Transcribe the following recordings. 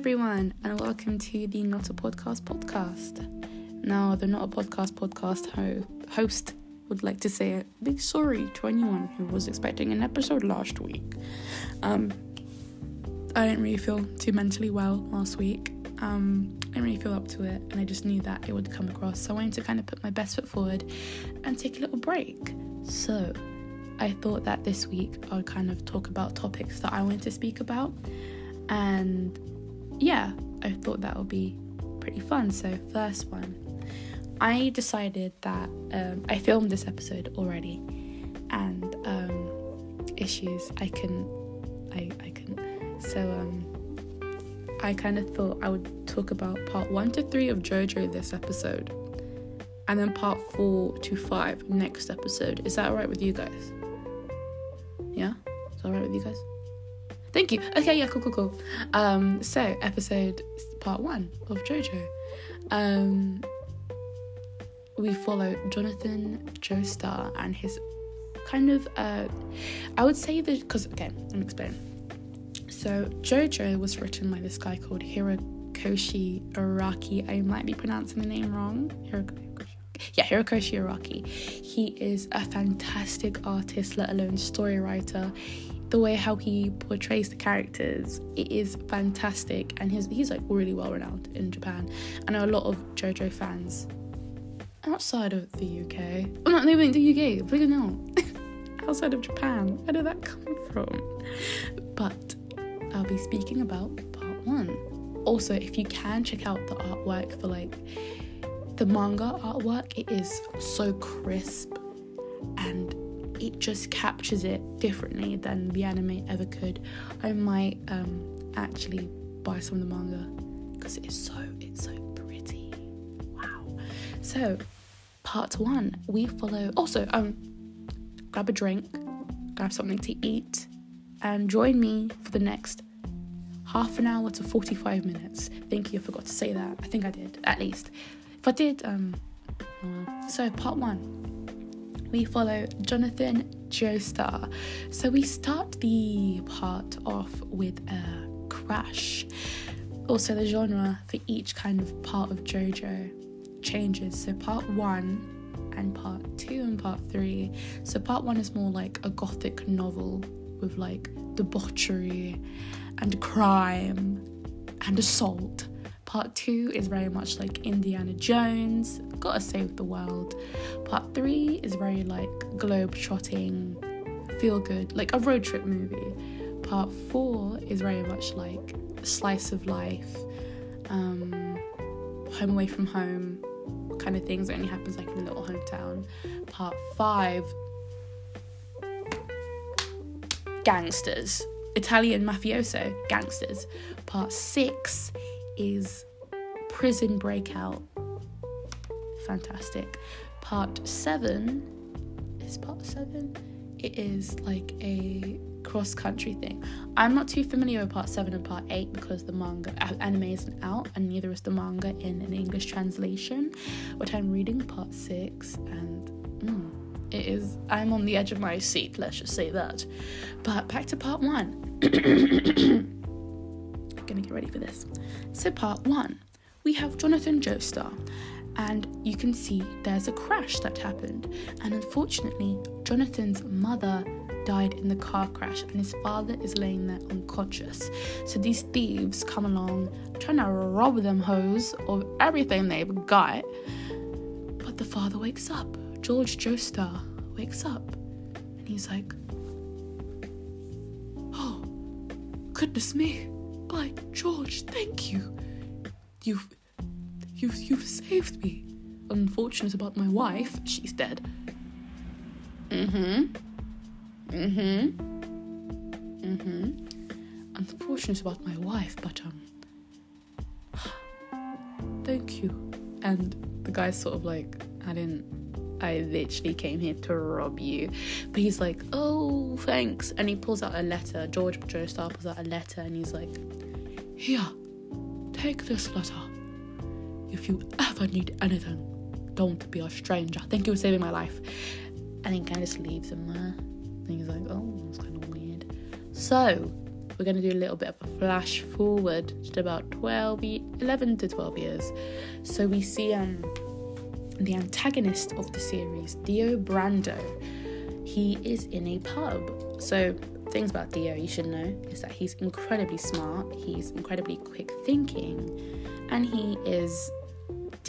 everyone, and welcome to the Not a Podcast podcast. Now, the Not a Podcast podcast ho- host would like to say a big sorry to anyone who was expecting an episode last week. Um, I didn't really feel too mentally well last week. Um, I didn't really feel up to it, and I just knew that it would come across. So I wanted to kind of put my best foot forward and take a little break. So I thought that this week I'd kind of talk about topics that I wanted to speak about, and yeah, I thought that would be pretty fun. So, first one, I decided that um, I filmed this episode already, and um, issues I couldn't, I I couldn't. So um, I kind of thought I would talk about part one to three of JoJo this episode, and then part four to five next episode. Is that alright with you guys? Yeah, is that alright with you guys? Thank you. Okay, yeah, cool, cool, cool. Um, so episode part one of JoJo. Um, we follow Jonathan Joestar and his kind of uh, I would say that because okay, let me explain. So JoJo was written by this guy called Hirokoshi Araki. I might be pronouncing the name wrong. Yeah, Hirokoshi Araki. He is a fantastic artist, let alone story writer the way how he portrays the characters it is fantastic. And he's, he's like really well renowned in japan. I know a lot of jojo fans outside of the uk i'm not even the uk but you know outside of japan where did that come from? But i'll be speaking about part one. Also if you can check out the artwork for like the manga artwork it is so crisp and it just captures it differently than the anime ever could. I might um, actually buy some of the manga because it is so it's so pretty. Wow. So part one, we follow. Also, um, grab a drink, grab something to eat, and join me for the next half an hour to 45 minutes. Thank you, I forgot to say that. I think I did, at least. If I did, um, so part one we follow Jonathan Joestar. So we start the part off with a crash. Also, the genre for each kind of part of JoJo changes. So, part one and part two and part three. So, part one is more like a gothic novel with like debauchery and crime and assault. Part two is very much like Indiana Jones, gotta save the world. Part three is very like globe trotting, feel good, like a road trip movie. Part four is very much like slice of life, um, home away from home kind of things that only happens like in a little hometown. Part five, gangsters, Italian mafioso gangsters. Part six is Prison Breakout. Fantastic. Part seven is part seven. It is like a cross country thing. I'm not too familiar with part seven and part eight because the manga anime isn't out, and neither is the manga in an English translation. But I'm reading part six, and mm, it is. I'm on the edge of my seat. Let's just say that. But back to part one. I'm gonna get ready for this. So, part one, we have Jonathan Joestar, and you can see there's a crash that happened. And unfortunately, Jonathan's mother died in the car crash, and his father is laying there unconscious. So, these thieves come along trying to rob them hoes of everything they've got. But the father wakes up. George Joestar wakes up, and he's like, Oh, goodness me by George, thank you. You've you've you've saved me. Unfortunate about my wife, she's dead. Mm-hmm. Mm-hmm. Mm-hmm. Unfortunate about my wife, but um thank you. And the guy's sort of like, I didn't I literally came here to rob you. But he's like, oh, thanks. And he pulls out a letter. George Joestar pulls out a letter and he's like, here, take this letter. If you ever need anything, don't be a stranger. Thank you for saving my life. And then kind of just leaves him there. And he's like, oh, that's kind of weird. So, we're going to do a little bit of a flash forward to about 12, 11 to 12 years. So we see um, the antagonist of the series, Dio Brando. He is in a pub. So things about Dio you should know is that he's incredibly smart, he's incredibly quick thinking, and he is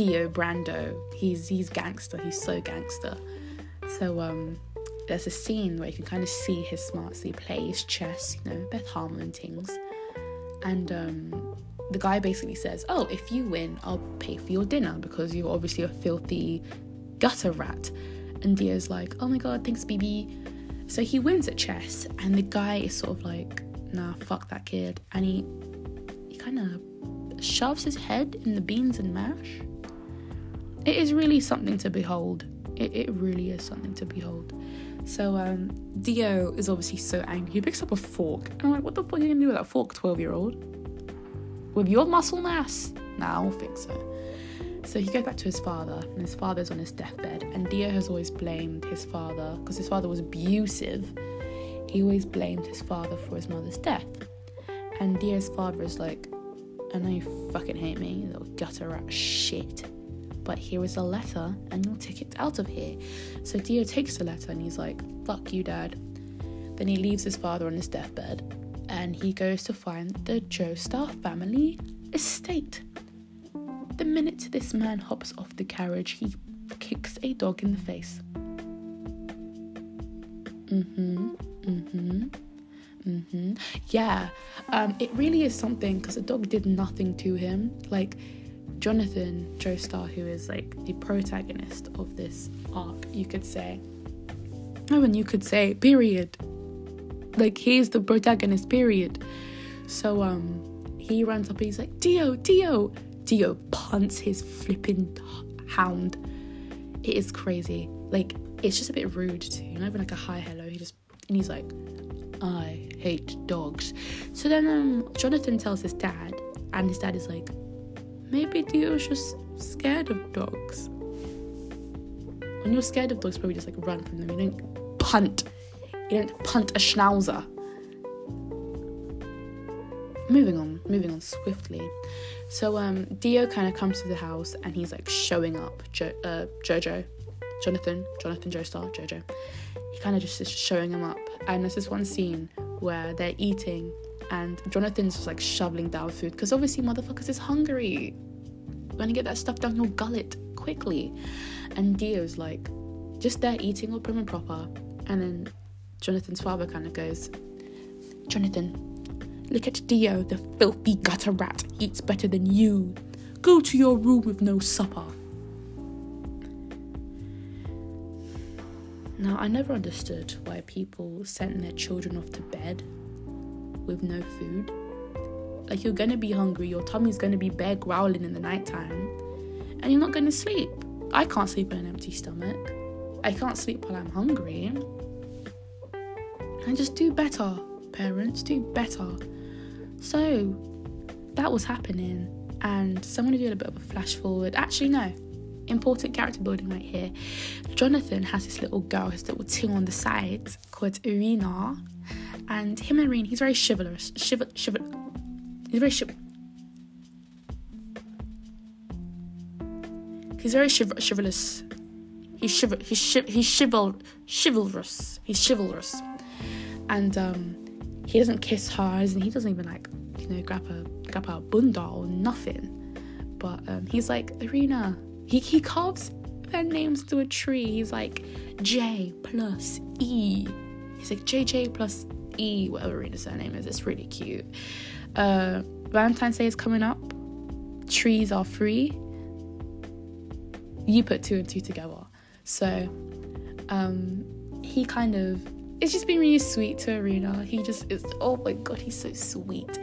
Dio Brando. He's he's gangster. He's so gangster. So um, there's a scene where you can kind of see his smarts. He plays chess, you know, Beth Harmon things, and um, the guy basically says, "Oh, if you win, I'll pay for your dinner because you're obviously a filthy gutter rat." And Dio's like, "Oh my god, thanks, BB." So he wins at chess, and the guy is sort of like, "Nah, fuck that kid," and he he kind of shoves his head in the beans and mash. It is really something to behold. It, it really is something to behold. So um, Dio is obviously so angry. He picks up a fork. And I'm like, what the fuck are you gonna do with that fork, 12 year old? With your muscle mass? Nah, I don't think so. So he goes back to his father, and his father's on his deathbed. And Dio has always blamed his father because his father was abusive. He always blamed his father for his mother's death. And Dio's father is like, I know you fucking hate me, you little gutter rat shit but here is a letter and you'll take it out of here. So Dio takes the letter and he's like, fuck you, dad. Then he leaves his father on his deathbed and he goes to find the Joestar family estate. The minute this man hops off the carriage, he kicks a dog in the face. Mm hmm, mm hmm. Mm-hmm. Yeah, um, it really is something because the dog did nothing to him. Like, Jonathan Joestar, who is like the protagonist of this arc, you could say. Oh, and you could say, period. Like he's the protagonist, period. So um he runs up and he's like, Dio, Dio. Dio punts his flipping hound. It is crazy. Like it's just a bit rude too. Not even like a hi hello. He just and he's like, I hate dogs. So then um Jonathan tells his dad, and his dad is like, maybe Dio's just scared of dogs. When you're scared of dogs, probably just like run from them. You don't punt. You don't punt a schnauzer. Moving on, moving on swiftly. So um, Dio kind of comes to the house and he's like showing up jo- uh, Jojo, Jonathan, Jonathan Joestar, Jojo. He kind of just is showing him up. And there's this one scene where they're eating and Jonathan's just like shoveling down food because obviously motherfuckers is hungry. You want to get that stuff down your gullet quickly. And Dio's like just there eating all prim and proper. And then Jonathan's father kind of goes, Jonathan, look at Dio, the filthy gutter rat, eats better than you. Go to your room with no supper. Now, I never understood why people sent their children off to bed with no food. Like you're gonna be hungry, your tummy's gonna be bare growling in the nighttime, and you're not gonna sleep. I can't sleep on an empty stomach. I can't sleep while I'm hungry. And just do better, parents, do better. So that was happening, and so I'm gonna do a bit of a flash forward. Actually, no, important character building right here. Jonathan has this little girl, his little ting on the side called Erina, and him and Irene, he's very chivalrous. Chival, chival, he's very chival. He's very chiv- chivalrous. He's chiv- he's chiv- he's chival- chivalrous. He's chivalrous, and um, he doesn't kiss her, and he doesn't even like you know grab her grab her bunda or nothing. But um, he's like Erina. He he carves their names to a tree. He's like J plus E. He's like JJ plus E, whatever Erina's surname is. It's really cute. Uh, Valentine's Day is coming up. Trees are free. You put two and two together. So um, he kind of it's just been really sweet to Erina. He just is oh my god, he's so sweet.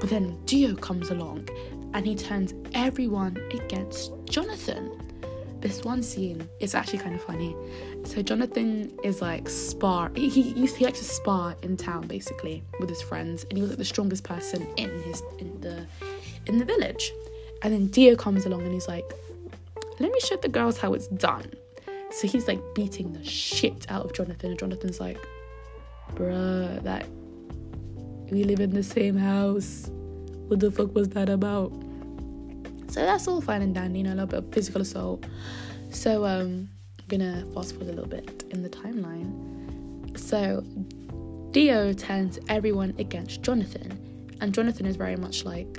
But then Dio comes along and he turns everyone against Jonathan. This one scene is actually kind of funny. So Jonathan is like spar. He, he, he likes to spar in town basically with his friends, and he was like the strongest person in his in the in the village. And then Dio comes along and he's like, "Let me show the girls how it's done." So he's like beating the shit out of Jonathan, and Jonathan's like, "Bruh, that We live in the same house. What the fuck was that about? So that's all fine and dandy, you know, a little bit of physical assault. So um I'm gonna fast forward a little bit in the timeline. So Dio turns everyone against Jonathan, and Jonathan is very much like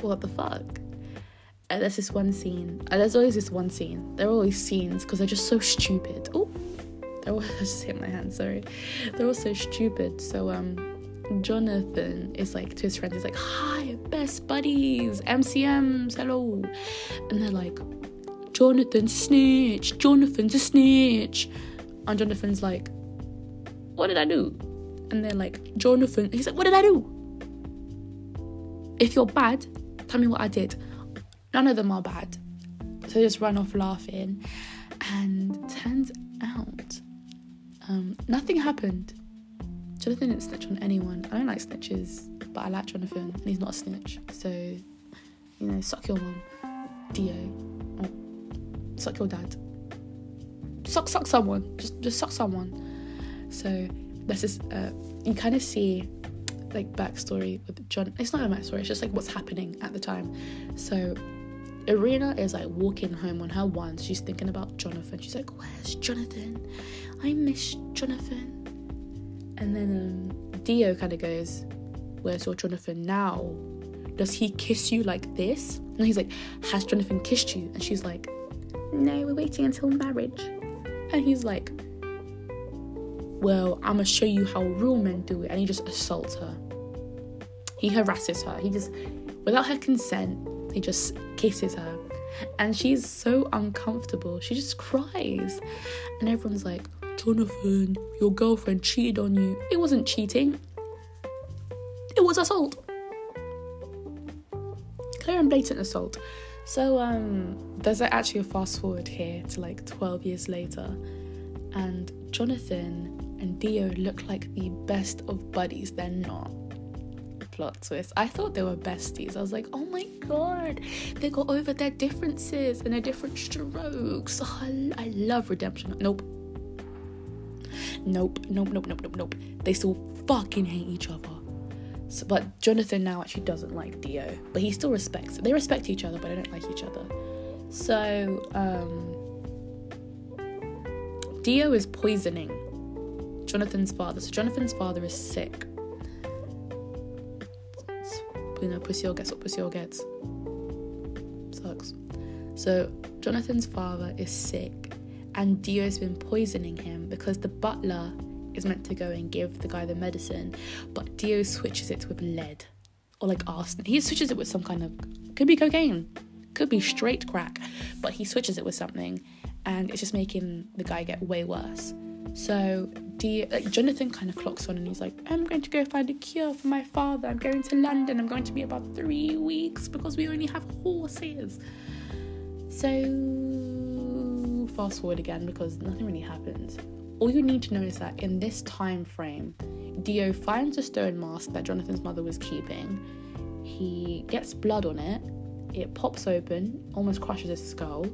what the fuck? And there's this one scene. And there's always this one scene. There are always scenes because they're just so stupid. Oh, I just hit my hand. Sorry, they're all so stupid. So um, Jonathan is like to his friends. He's like, "Hi, best buddies, MCMs, hello," and they're like, "Jonathan snitch. Jonathan's a snitch," and Jonathan's like, "What did I do?" And they're like, "Jonathan." He's like, "What did I do?" If you're bad, tell me what I did. None of them are bad. So they just run off laughing. And turns out, um, nothing happened. Jonathan didn't snitch on anyone. I don't like snitches, but I like Jonathan, and he's not a snitch. So, you know, suck your mom, Dio. Oh, suck your dad. Suck, suck someone. Just, just suck someone. So, this is, uh, you kind of see like backstory with John. It's not a backstory. It's just like what's happening at the time. So Erina is like walking home on her ones. She's thinking about Jonathan. She's like, "Where's Jonathan? I miss Jonathan." And then um, Dio kind of goes, "Where's your Jonathan now? Does he kiss you like this?" And he's like, "Has Jonathan kissed you?" And she's like, "No, we're waiting until marriage." And he's like, well, I'm gonna show you how real men do it. And he just assaults her. He harasses her. He just, without her consent, he just kisses her. And she's so uncomfortable. She just cries. And everyone's like, Jonathan, your girlfriend cheated on you. It wasn't cheating, it was assault. Clear and blatant assault. So, um, there's actually a fast forward here to like 12 years later. And Jonathan and Dio look like the best of buddies. They're not. Plot twist. I thought they were besties. I was like, oh my god, they got over their differences and their different strokes. Oh, I, I love redemption. Nope. Nope, nope, nope, nope, nope, nope. They still fucking hate each other. So, but Jonathan now actually doesn't like Dio, but he still respects. They respect each other, but they don't like each other. So, um, Dio is poisoning Jonathan's father. So Jonathan's father is sick. you know, pussy gets what pussy gets. Sucks. So Jonathan's father is sick, and Dio's been poisoning him because the butler is meant to go and give the guy the medicine, but Dio switches it with lead or like arsenic. He switches it with some kind of could be cocaine, could be straight crack, but he switches it with something, and it's just making the guy get way worse. So D, like Jonathan kind of clocks on and he's like, I'm going to go find a cure for my father. I'm going to London. I'm going to be about three weeks because we only have horses. So fast forward again because nothing really happens. All you need to know is that in this time frame, Dio finds a stone mask that Jonathan's mother was keeping. He gets blood on it. It pops open, almost crushes his skull,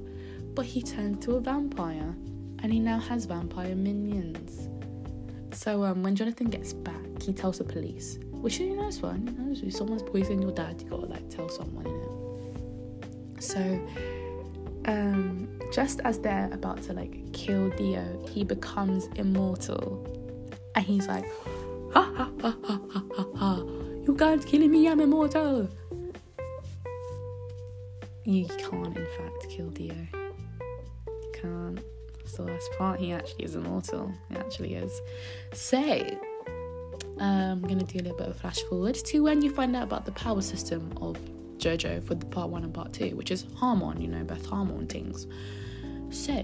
but he turns to a vampire and he now has vampire minions. So um, when Jonathan gets back, he tells the police, which is a nice one. You know, if someone's poisoning your dad, you gotta like tell someone in it. So um, just as they're about to like kill Dio, he becomes immortal, and he's like, ha ha ha ha ha ha ha! You guys killing me? I'm immortal. You can't, in fact, kill Dio. You can't the last part, he actually is immortal. He actually is. So, um, I'm gonna do a little bit of flash forward to when you find out about the power system of JoJo for the part one and part two, which is Hamon, you know, Beth Harmon things. So,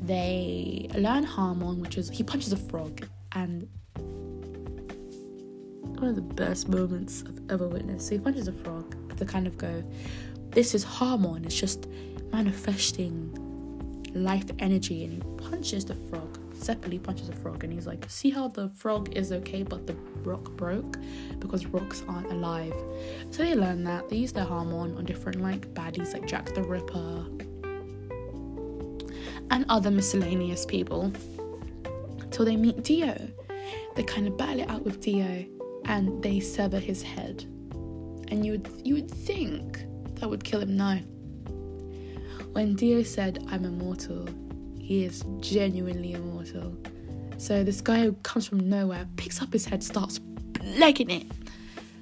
they learn Hamon, which is he punches a frog, and one of the best moments I've ever witnessed. So he punches a frog to kind of go, this is Hamon. It's just manifesting life energy and he punches the frog. Separately punches a frog and he's like, See how the frog is okay, but the rock broke because rocks aren't alive. So they learn that. They use their Hamon on different like baddies like Jack the Ripper and other miscellaneous people. till they meet Dio. They kind of battle it out with Dio and they sever his head. And you would you would think that would kill him. No. When Dio said, I'm immortal, he is genuinely immortal. So this guy who comes from nowhere picks up his head, starts legging it.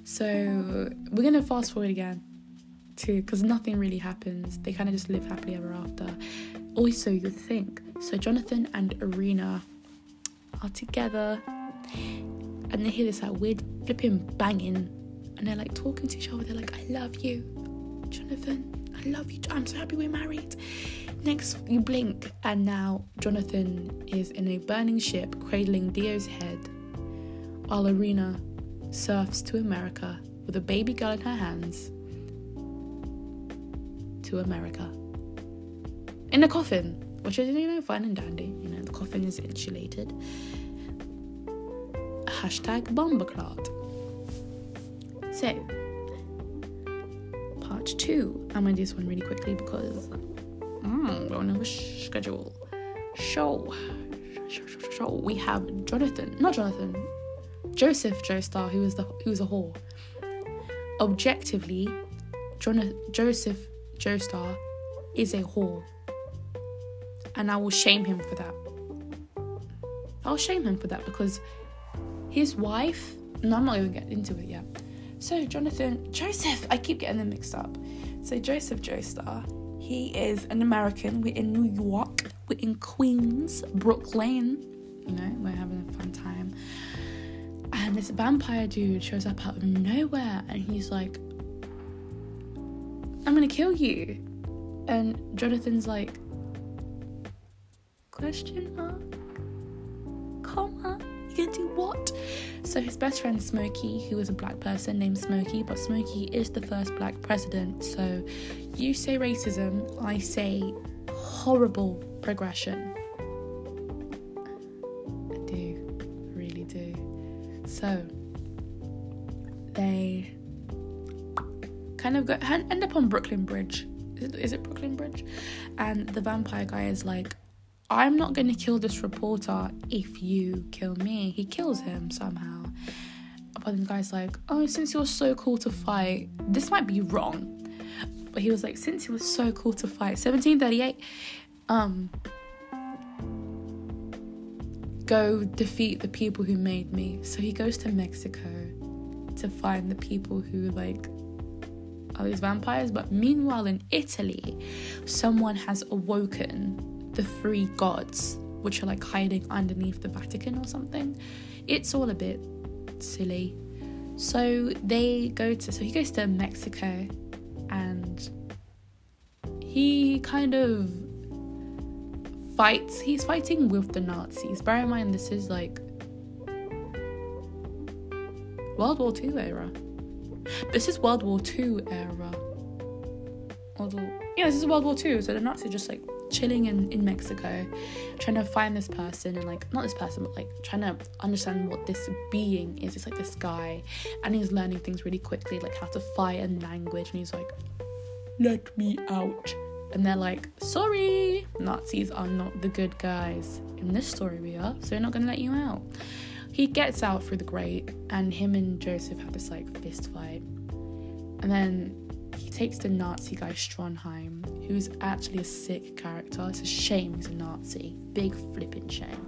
So we're gonna fast forward again to because nothing really happens. They kind of just live happily ever after. Also, you'd think so. Jonathan and Erina are together, and they hear this like weird flipping banging, and they're like talking to each other. They're like, "I love you, Jonathan. I love you. I'm so happy we're married." Next, you blink, and now Jonathan is in a burning ship, cradling Dio's head, while Erina surfs to America with a baby girl in her hands. To America. In a coffin, which is, you know, fine and dandy. You know, the coffin is insulated. Hashtag bomboclat. So, part two. I'm gonna do this one really quickly because mm, on a schedule. Show. Show, show, show. We have Jonathan, not Jonathan, Joseph Joestar, who was the who was a whore. Objectively, Jonathan, Joseph Joestar is a whore, and I will shame him for that. I'll shame him for that because his wife. No, I'm not even getting into it yet. So Jonathan Joseph, I keep getting them mixed up. So Joseph Joestar, he is an American. We're in New York. We're in Queens, Brooklyn. You know, we're having a fun time. And this vampire dude shows up out of nowhere and he's like, I'm gonna kill you. And Jonathan's like, question mark? So his best friend Smokey, who is a black person named Smokey, but Smokey is the first black president. So you say racism, I say horrible progression. I do, really do. So they kind of go end up on Brooklyn Bridge. Is it, is it Brooklyn Bridge? And the vampire guy is like, I'm not going to kill this reporter if you kill me. He kills him somehow. Then the guy's like, oh, since you're so cool to fight, this might be wrong. But he was like, since he was so cool to fight, 1738, um, go defeat the people who made me. So he goes to Mexico to find the people who like are these vampires. But meanwhile, in Italy, someone has awoken the three gods, which are like hiding underneath the Vatican or something. It's all a bit silly. So they go to, so he goes to Mexico and he kind of fights, he's fighting with the Nazis. Bear in mind, this is like World War II era. This is World War II era. World War, yeah, this is World War II. So the Nazis just like chilling in, in Mexico, trying to find this person and like not this person, but like trying to understand what this being is. It's like this guy, and he's learning things really quickly, like how to fight and language. And he's like, "Let me out." And they're like, "Sorry, Nazis are not the good guys. In this story, we are. So we're not gonna let you out." He gets out through the grate, and him and Joseph have this like fist fight, and then he takes the Nazi guy Stroheim, who's actually a sick character. It's a shame he's a Nazi. Big flipping shame.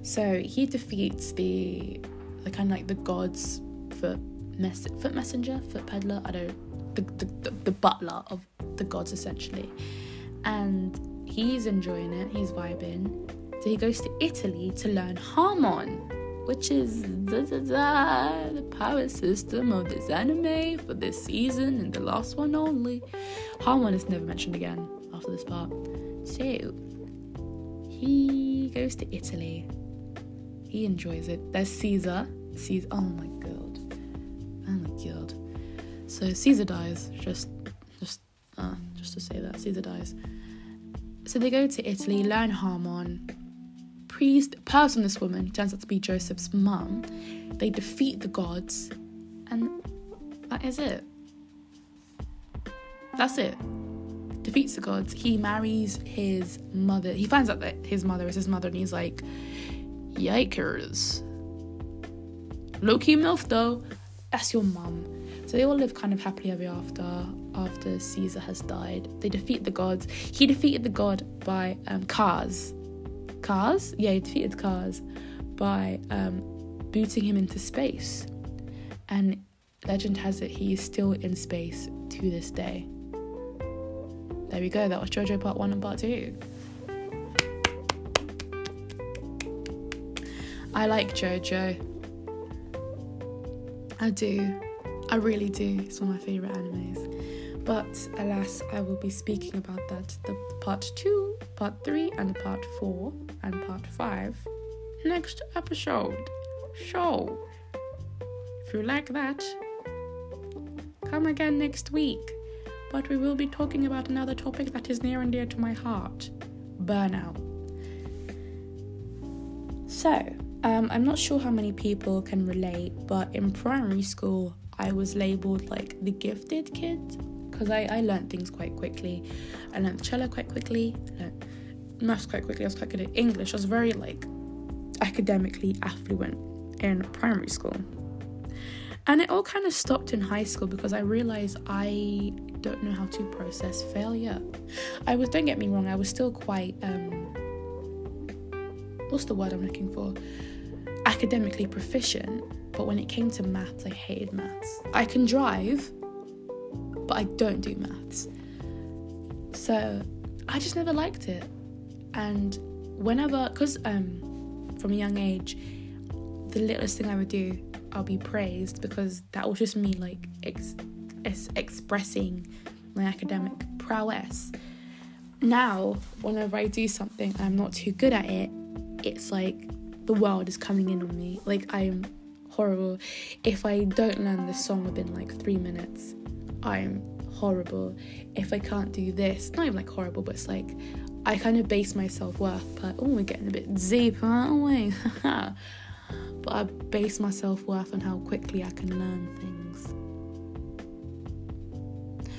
So he defeats the the kind of like the gods foot mess foot messenger, foot peddler. I don't the, the, the, the butler of the gods essentially, and he's enjoying it. He's vibing. So he goes to Italy to learn Hamon, which is da, da, da, the power system of this anime for this season and the last one only. Hamon is never mentioned again after this part. So he goes to Italy. He enjoys it. There's Caesar. Caesar. Oh my god. Oh my god. So Caesar dies. Just, just, uh, just to say that Caesar dies. So they go to Italy, learn Hamon priest person this woman turns out to be Joseph's mum. They defeat the gods, and that is it. That's it. defeats the gods. He marries his mother. He finds out that his mother is his mother, and he's like, "Yikers!" Low key milf though. That's your mum. So they all live kind of happily ever after. After Caesar has died, they defeat the gods. He defeated the god by um, Kars. Kars? Yeah, he defeated Kars by um, booting him into space. And legend has it he is still in space to this day. There we go, that was JoJo part one and part two. I like JoJo. I do. I really do. It's one of my favourite animes. But alas, I will be speaking about that the part two, part three, and part four, and part five next episode. So, if you like that, come again next week. But we will be talking about another topic that is near and dear to my heart burnout. So, um, I'm not sure how many people can relate, but in primary school, I was labeled like the gifted kid because I, I learned things quite quickly. I learned cello quite quickly, learned maths quite quickly, I was quite good at English. I was very like academically affluent in primary school. And it all kind of stopped in high school because I realized I don't know how to process failure. I was, don't get me wrong, I was still quite, um, what's the word I'm looking for? Academically proficient, but when it came to maths, I hated maths. I can drive, but I don't do maths. So I just never liked it. And whenever, because um, from a young age, the littlest thing I would do, I'll be praised because that was just me like ex- ex- expressing my academic prowess. Now, whenever I do something I'm not too good at it, it's like the world is coming in on me. Like I'm horrible. If I don't learn this song within like three minutes, I'm horrible. If I can't do this, not even like horrible, but it's like I kind of base my self worth. But oh, we're getting a bit deep, aren't we? but I base my self worth on how quickly I can learn things.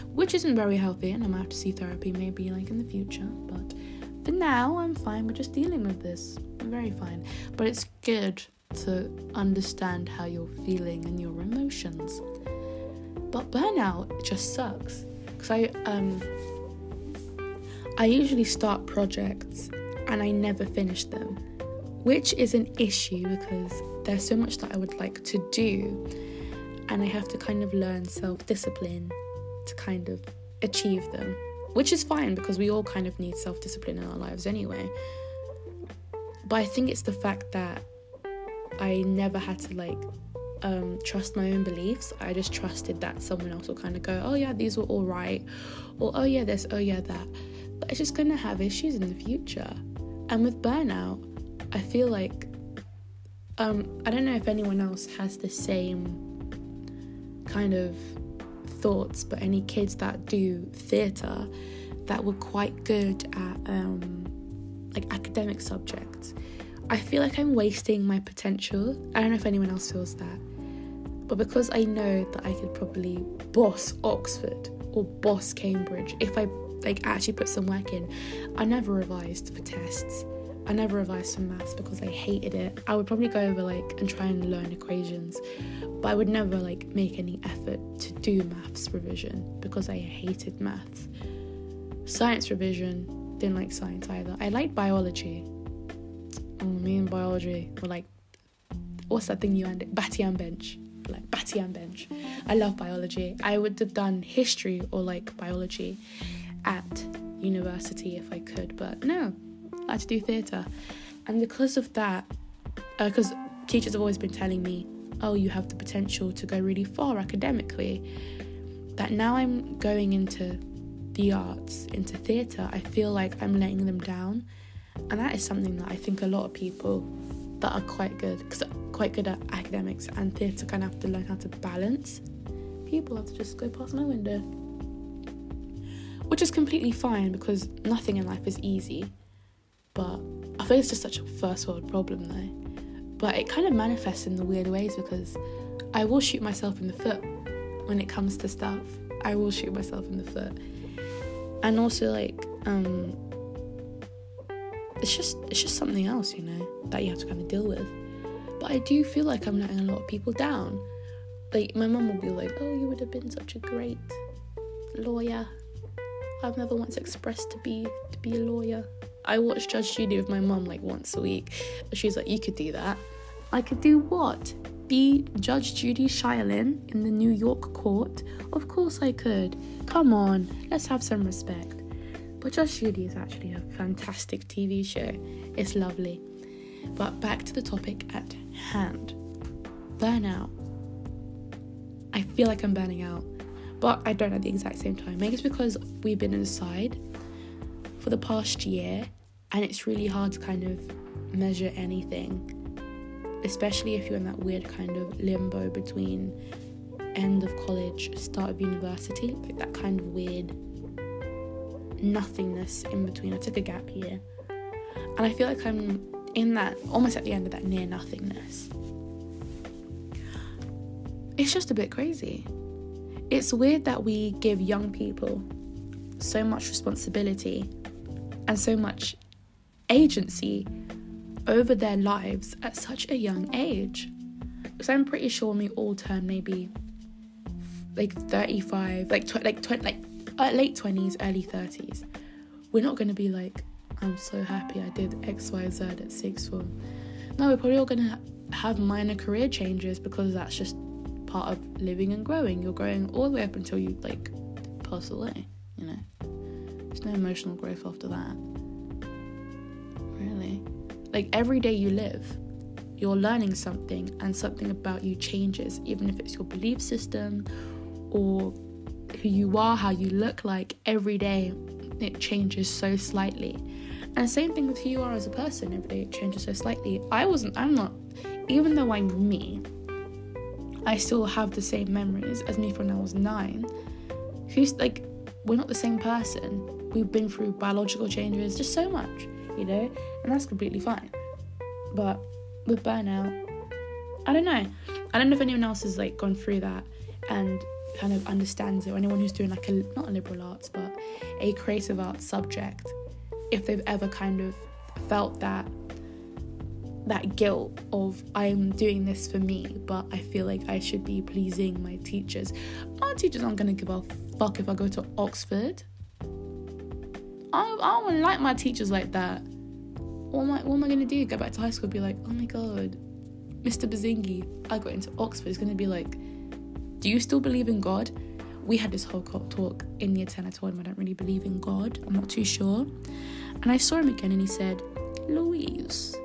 Which isn't very healthy, and I might have to see therapy maybe like in the future. But for now, I'm fine with just dealing with this. I'm very fine. But it's good to understand how you're feeling and your emotions. But burnout just sucks. Because I um I usually start projects and I never finish them, which is an issue because there's so much that I would like to do, and I have to kind of learn self discipline to kind of achieve them, which is fine because we all kind of need self discipline in our lives anyway. But I think it's the fact that I never had to like um, trust my own beliefs. I just trusted that someone else will kind of go, oh yeah, these were all right, or oh yeah, this, oh yeah, that but it's just going to have issues in the future. And with burnout, I feel like um, I don't know if anyone else has the same kind of thoughts, but any kids that do theatre that were quite good at um, like academic subjects, I feel like I'm wasting my potential. I don't know if anyone else feels that, but because I know that I could probably boss Oxford or boss Cambridge if I like actually put some work in. I never revised for tests. I never revised for maths because I hated it. I would probably go over like and try and learn equations, but I would never like make any effort to do maths revision because I hated maths. Science revision, didn't like science either. I liked biology. Oh, me and biology were like, what's that thing you end? Batian bench. Like Batian bench. I love biology. I would have done history or like biology at university if I could, but no, I had to do theatre. And because of that, because uh, teachers have always been telling me, oh, you have the potential to go really far academically, that now I'm going into the arts, into theatre, I feel like I'm letting them down. And that is something that I think a lot of people that are quite good, because quite good at academics and theatre kind of have to learn how to balance. People have to just go past my window which is completely fine because nothing in life is easy. But I think it's just such a first world problem though. But it kind of manifests in the weird ways because I will shoot myself in the foot when it comes to stuff. I will shoot myself in the foot. and also like um it's just it's just something else you know that you have to kind of deal with but i do feel like i'm letting a lot of people down like my mum will be like oh you would have been such a great lawyer i've never once expressed to be to be a lawyer. I watch judge judy with my mum like once a week. She's like you could do that. I could do what? Be judge judy Sheindlin in the new york court? Of course i could. Come on let's have some respect. But Judge Judy is actually a fantastic TV show. It's lovely. But back to the topic at hand. Burnout. I feel like I'm burning out, but I don't at the exact same time. Maybe it's because we've been inside for the past year and it's really hard to kind of measure anything, especially if you're in that weird kind of limbo between end of college, start of university, like that kind of weird nothingness in between. I took a gap year. And I feel like I'm in that, almost at the end of that near nothingness. It's just a bit crazy. It's weird that we give young people so much responsibility and so much agency over their lives at such a young age. Because I'm pretty sure when we all turn maybe like 35, like tw- like tw- like uh, late 20s, early 30s, we're not going to be like, I'm so happy I did X, Y, Z at sixth form. No, we're probably all going to ha- have minor career changes because that's just part of living and growing. You're growing all the way up until you like pass away, you know. There's no emotional growth after that. Really. Like every day you live, you're learning something and something about you changes, even if it's your belief system or who you are, how you look like every day, it changes so slightly. And same thing with who you are as a person, every day it changes so slightly. I wasn't, I'm not, even though I'm me, I still have the same memories as me from when I was nine. Who's like, we're not the same person. We've been through biological changes, just so much, you know, and that's completely fine. But with burnout, I don't know. I don't know if anyone else has like gone through that and kind of understands it, or anyone who's doing like a not a liberal arts but a creative arts subject, if they've ever kind of felt that that guilt of I'm doing this for me, but I feel like I should be pleasing my teachers. My teachers aren't gonna give a fuck if I go to Oxford. I, I don't like my teachers like that. What am I what am I gonna do? Go back to high school be like, oh my god, Mr. Bazingi, I got into Oxford. It's gonna be like, do you still believe in God? We had this whole talk in year 10. I told him I don't really believe in God. I'm not too sure. And I saw him again and he said, Louise,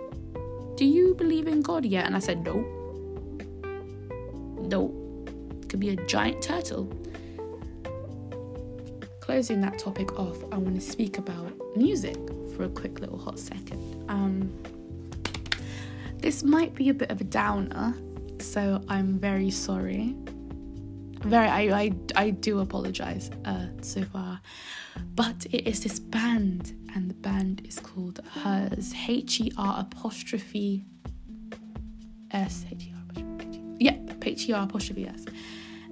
do you believe in God yet? And I said, no. No. Could be a giant turtle. Closing that topic off, I want to speak about music for a quick little hot second. Um, this might be a bit of a downer, so I'm very sorry very I, I I do apologize uh so far but it is this band and the band is called Her's h-e-r apostrophe s h-e-r yeah h-e-r apostrophe s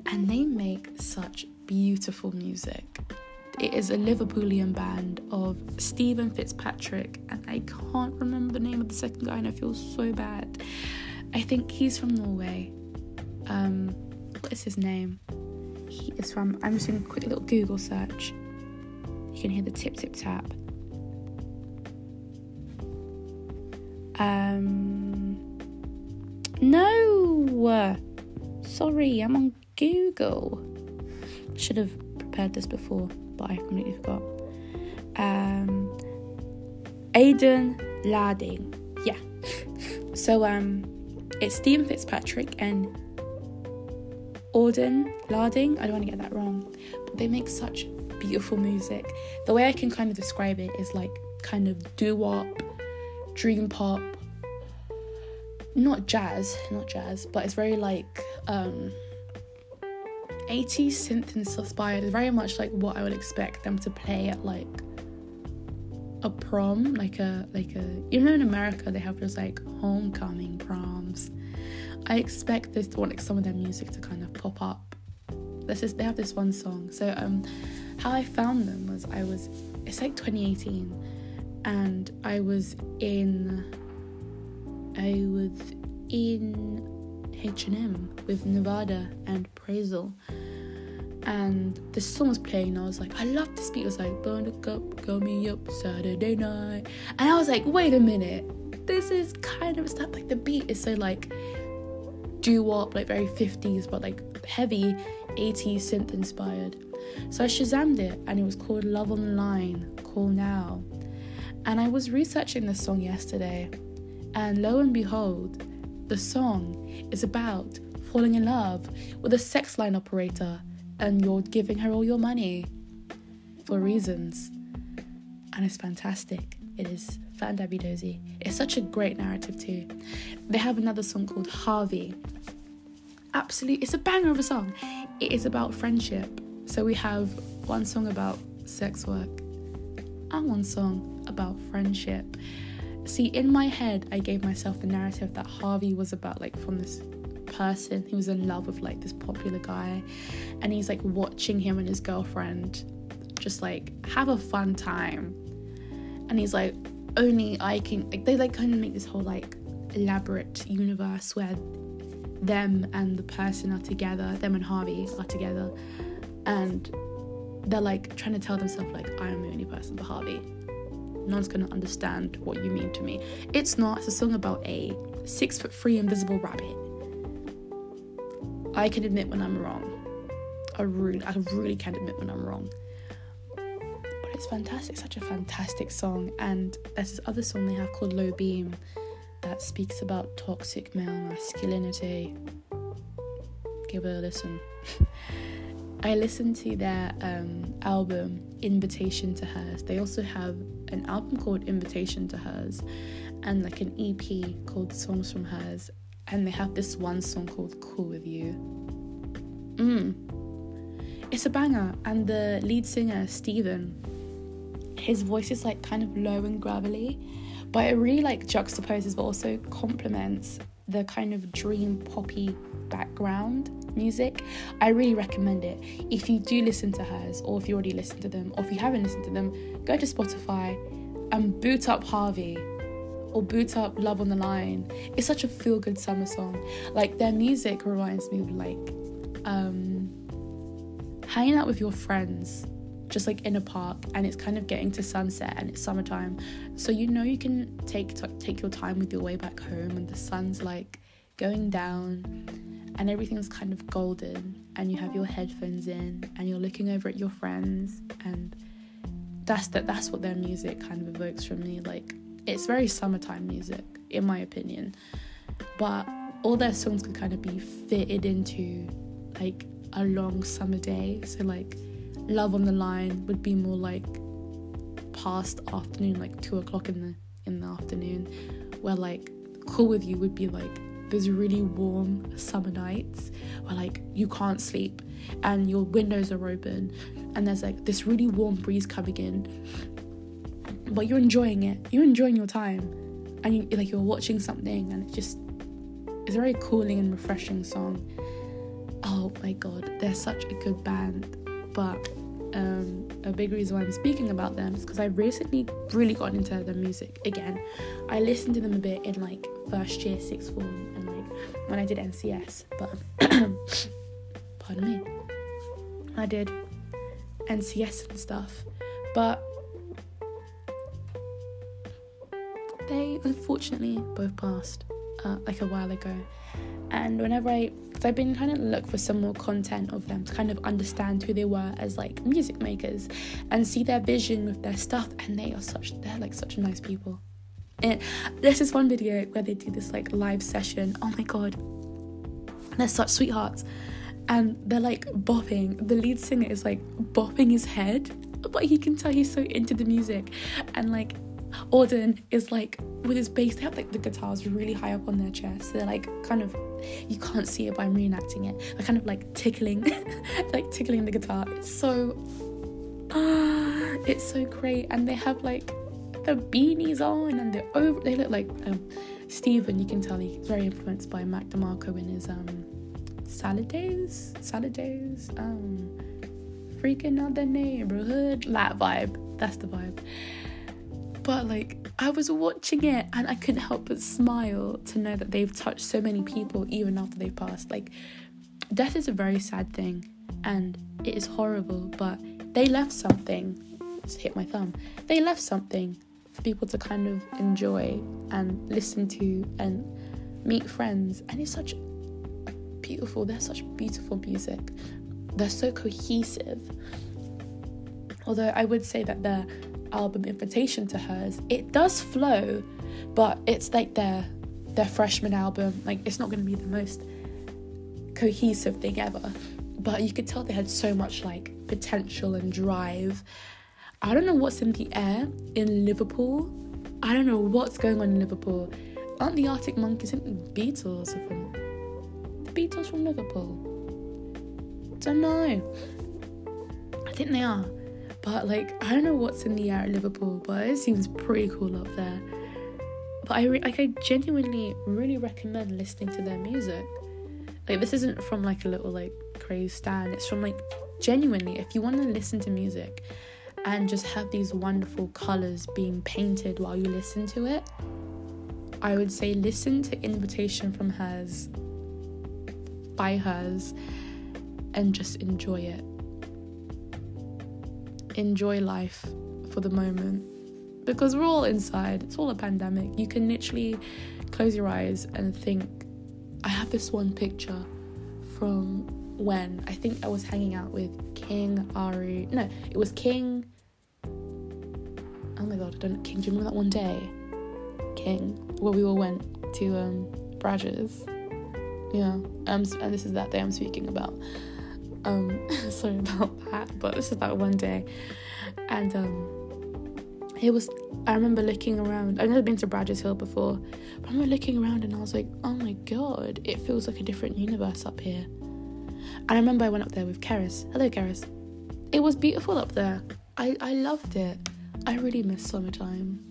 and they make such beautiful music it is a liverpoolian band of stephen fitzpatrick and i can't remember the name of the second guy and i feel so bad i think he's from norway um what is his name? He is from, I'm just doing a quick little Google search. You can hear the tip tip tap. Um, no, sorry, I'm on Google. Should have prepared this before, but I completely forgot. Um, Aiden Larding, yeah. So um, it's Stephen Fitzpatrick and Audun Laading, I don't want to get that wrong, but they make such beautiful music. The way I can kind of describe it is like kind of doo wop, dream pop, not jazz, not jazz, but it's very like um 80s synth inspired. Very much like what I would expect them to play at like a prom, like a like a you know in America they have those like homecoming proms I expect this one, like some of their music to kind of pop up. This is they have this one song. So um, how I found them was I was it's like 2018 and I was in I was in H&M with Nevada and Prazel and the song was playing and I was like I love this beat. It was like burn a cup call me up Saturday night. And I was like wait a minute. This is kind of stuff like the beat is so like doo wop like very 50s but like heavy 80s synth inspired so I shazammed it and it was called Love Online, Call Now and I was researching this song yesterday and lo and behold the song is about falling in love with a sex line operator and you're giving her all your money for reasons. And it's fantastic. It is fan Dozy. It's such a great narrative too. They have another song called Harvey. Absolutely, it's a banger of a song. It is about friendship. So we have one song about sex work and one song about friendship. See, in my head, I gave myself the narrative that Harvey was about, like, from this person. who was in love with, like, this popular guy, and he's, like, watching him and his girlfriend just, like, have a fun time. And he's like, only I can, like, they, like, kind of make this whole, like, elaborate universe where them and the person are together, them and Harvey are together, and they're, like, trying to tell themselves, like, I am the only person for Harvey no one's gonna understand what you mean to me. It's not, it's a song about a six foot three invisible rabbit. I can admit when I'm wrong. I really, I really can admit when I'm wrong. But it's fantastic, such a fantastic song. And there's this other song they have called Low Beam that speaks about toxic male masculinity. Give it a listen. I listened to their um, album Invitation to Her's. They also have an album called Invitation to Her's and like an EP called Songs from Her's. And they have this one song called Cool with You. Mm. It's a banger. And the lead singer, Stephen, his voice is like kind of low and gravelly, but it really like juxtaposes but also complements the kind of dream poppy background music, I really recommend it. If you do listen to Her's, or if you already listened to them, or if you haven't listened to them, go to Spotify and boot up Harvey or boot up Love on the Line. It's such a feel good summer song. Like their music reminds me of like um, hanging out with your friends just like in a park and it's kind of getting to sunset and it's summertime so you know you can take t- take your time with your way back home and the sun's like going down and everything's kind of golden and you have your headphones in and you're looking over at your friends and that's that that's what their music kind of evokes from me. Like it's very summertime music in my opinion. But all their songs can kind of be fitted into like a long summer day. So like love on the line would be more like past afternoon like two o'clock in the in the afternoon where like cool with you would be like those really warm summer nights where like you can't sleep and your windows are open and there's like this really warm breeze coming in but you're enjoying it. You're enjoying your time and you like you're watching something and it just it's a very cooling and refreshing song. Oh my god they're such a good band but um, a big reason why I'm speaking about them is because I recently really got into their music again. I listened to them a bit in like first year, sixth form, and like when I did NCS, but pardon me, I did NCS and stuff, but they unfortunately both passed uh, like a while ago. And whenever I, because I've been trying to look for some more content of them to kind of understand who they were as like music makers and see their vision with their stuff, and they are such, they're like such nice people. And there's this one video where they do this like live session. Oh my god, they're such sweethearts. And they're like bopping. The lead singer is like bopping his head, but he can tell he's so into the music. And like Audun is like with his bass, they have like the guitars really high up on their chest. So They're like kind of you can't see it, but I'm reenacting it. They're kind of like tickling, like tickling the guitar. It's so ah, it's so great. And they have like the beanies on and they're over they look like um Stephen, you can tell he's very influenced by Mac DeMarco in his um salad days. Salad days. Um freaking out the neighborhood. That vibe. That's the vibe. But like, I was watching it and I couldn't help but smile to know that they've touched so many people even after they've passed. Like, death is a very sad thing and it is horrible, but they left something. Just hit my thumb. They left something for people to kind of enjoy and listen to and meet friends. And it's such beautiful, they're such beautiful music. They're so cohesive. Although I would say that their album Invitation to Her's, it does flow, but it's like their their freshman album. Like it's not gonna be the most cohesive thing ever. But you could tell they had so much like potential and drive. I don't know what's in the air in Liverpool. I don't know what's going on in Liverpool. Aren't the Arctic Monkeys and the Beatles from the Beatles from Liverpool? Don't know. I think they are. But like I don't know what's in the air at Liverpool, but it seems pretty cool up there. But I re- like I genuinely really recommend listening to their music. Like this isn't from like a little like crazy stand. It's from like genuinely if you want to listen to music and just have these wonderful colors being painted while you listen to it. I would say listen to Invitation from Her's by Her's and just enjoy it. Enjoy life for the moment because we're all inside. It's all a pandemic. You can literally close your eyes and think, I have this one picture from when I think I was hanging out with King Ari. No, it was King. Oh my god, I don't King. Do you remember that one day? King, where we all went to um. Yeah, um, and this is that day I'm speaking about. Um, sorry about that, but this is that one day, and um, it was. I remember looking around. I've never been to Bradges Hill before, but I remember looking around and I was like, "Oh my god, it feels like a different universe up here." And I remember I went up there with Keris. Hello, Keris. It was beautiful up there. I I loved it. I really miss summertime.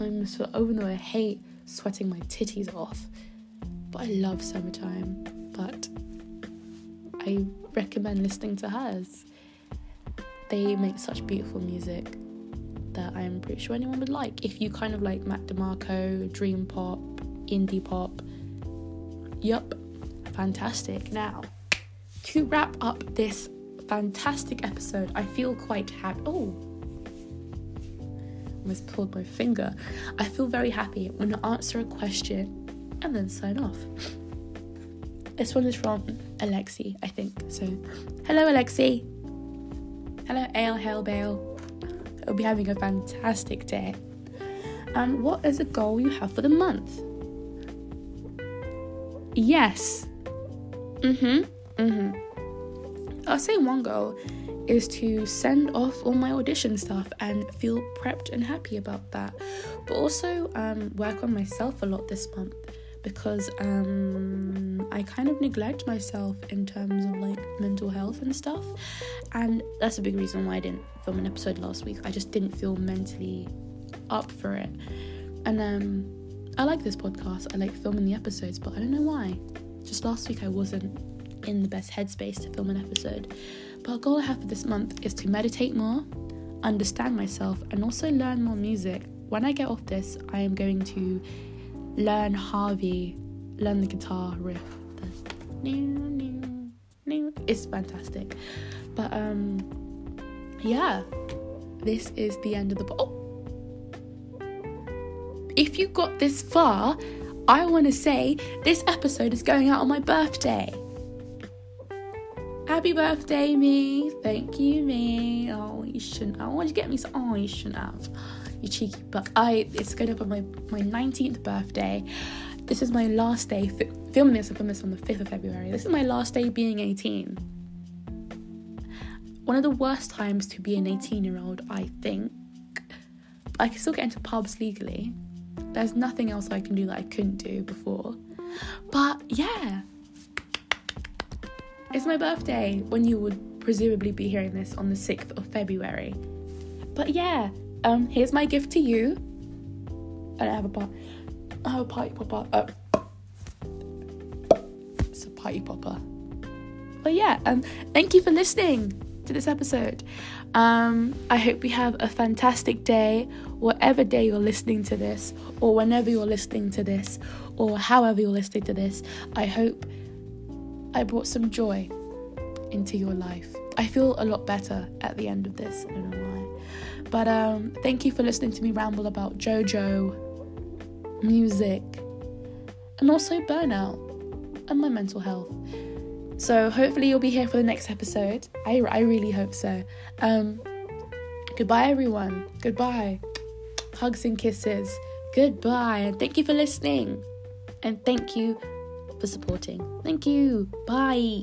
I miss it, even though I hate sweating my titties off, but I love summertime. But I recommend listening to Her's. They make such beautiful music that I'm pretty sure anyone would like. If you kind of like Mac DeMarco, dream pop, indie pop, yup, fantastic. Now, to wrap up this fantastic episode, I feel quite happy. Oh, almost pulled my finger. I feel very happy when I answer a question and then sign off. This one is from Alexi, I think. So, hello, Alexi. Hello, Ale Hail Bale. I'll be having a fantastic day. And what is a goal you have for the month? Yes. Mm hmm. Mm hmm. I'll say one goal is to send off all my audition stuff and feel prepped and happy about that. But also um, work on myself a lot this month because um, I kind of neglect myself in terms of like mental health and stuff. And that's a big reason why I didn't film an episode last week. I just didn't feel mentally up for it. And um, I like this podcast, I like filming the episodes, but I don't know why. Just last week I wasn't in the best headspace to film an episode. But a goal I have for this month is to meditate more, understand myself, and also learn more music. When I get off this, I am going to learn Harvey, learn the guitar riff. It's fantastic. But um yeah, this is the end of the oh. If you got this far, I want to say this episode is going out on my birthday. Happy birthday, me. Thank you, me. Oh, you shouldn't. I want you to get me some. Oh, you shouldn't have you cheeky buck. I it's going up on my my 19th birthday. This is my last day fi- filming this. I filmed this on the 5th of February. This is my last day being 18. One of the worst times to be an 18 year old, I think. I can still get into pubs legally. There's nothing else I can do that I couldn't do before. But yeah, it's my birthday when you would presumably be hearing this on the 6th of February. But yeah, um, here's my gift to you. I don't have a have a party popper. Oh. It's a party popper. but yeah, um, thank you for listening to this episode. Um, I hope you have a fantastic day, whatever day you're listening to this, or whenever you're listening to this, or however you're listening to this. I hope I brought some joy into your life. I feel a lot better at the end of this. I don't know why. But um, thank you for listening to me ramble about JoJo, music, and also burnout and my mental health. So hopefully you'll be here for the next episode. I, I really hope so. Um, goodbye, everyone. Goodbye. Hugs and kisses. Goodbye. And thank you for listening. And thank you for supporting. Thank you. Bye.